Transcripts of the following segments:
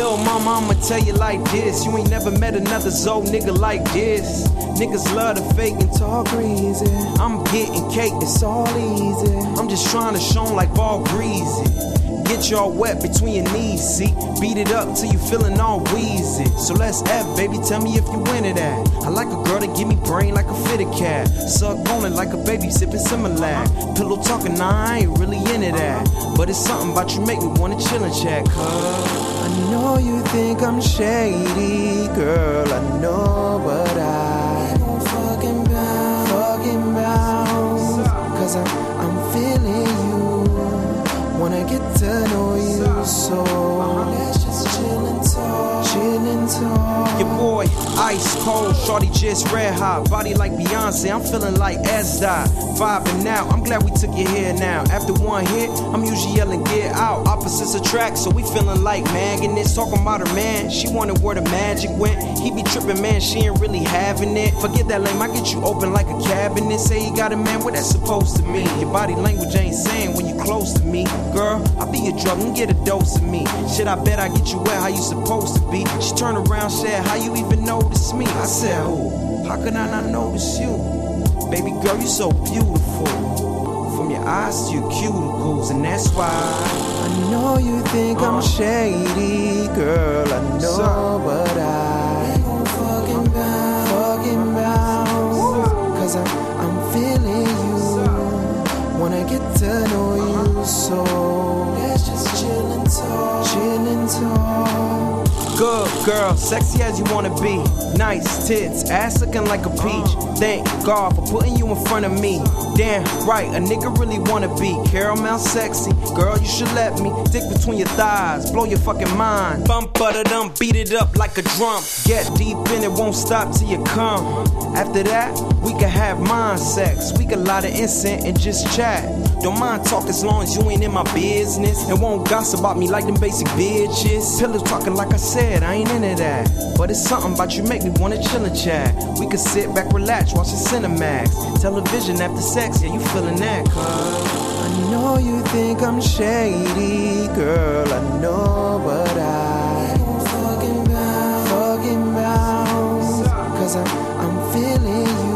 Lil mama, I'ma tell you like this. You ain't never met another Zoe nigga like this. Niggas love to fake and talk greasy. I'm getting cake, it's all easy. I'm just trying to show like ball greasy. Get y'all wet between your knees, see? Beat it up till you feeling all wheezy. So let's F, baby, tell me if you win it at. I like a girl that give me brain like a fitted cat. Suck on it like a baby sipping Similac. Pillow talking, nah, I ain't really into that. But it's something about you make me wanna chill and chat, cuz. I know you think I'm shady, girl, I know, but I ain't fucking bound, fucking bound. Cause I'm, I'm feeling you. Wanna get to know you so let's just chill and talk. Your boy, ice cold, shorty just red hot, body like Beyonce. I'm feeling like Esda, vibing now. I'm glad we took you here now. After one hit, I'm usually yelling get out. Opposites attract, so we feeling like magnets. Talking about her man, she wanted where the magic went. He be tripping, man, she ain't really having it. Forget that lame, I get you open like a cabinet. Say you got a man, what that supposed to mean? Your body language ain't saying when you close to me, girl. I'll be your drug and get a dose of me. Shit, I bet I get you wet how you supposed to be. She turned around, said, How you even notice me? I said, Who? How could I not notice you? Baby girl, you're so beautiful. From your eyes to your cuticles, and that's why I know you think I'm uh-huh. shady, girl. I know, but I ain't fucking bound, fucking bound. Cause I'm, I'm feeling you. Wanna get to know you uh-huh. so let's just chill and talk, chill and talk. Good girl, sexy as you wanna be. Nice tits, ass looking like a peach. Thank God for putting you in front of me. Damn right, a nigga really wanna be caramel sexy. Girl, you should let me dick between your thighs, blow your fucking mind. Bump butter dum, beat it up like a drum. Get deep in it, won't stop till you come. After that, we can have mind sex. We can light an incense and just chat. Don't mind talk as long as you ain't in my business. And won't gossip about me like them basic bitches. Pillows talking like I said, I ain't into that. But it's something about you make me wanna chill and chat. We could sit back, relax, watch the Cinemax. Television after sex, yeah, you feeling that, cuz. I know you think I'm shady, girl, I know, but I ain't fucking bound, fucking bound. Cause I'm, I'm feeling you.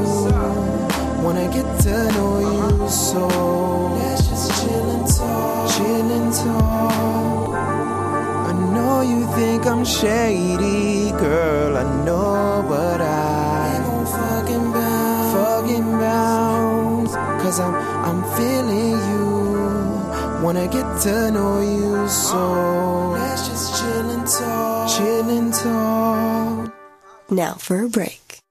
Wanna get to know you so chill. I know you think I'm shady, girl. I know, but I ain't fucking bound, fucking bound. Cause I'm, I'm feeling you. Wanna get to know you so let's just chill and talk, chill and talk. Now for a break.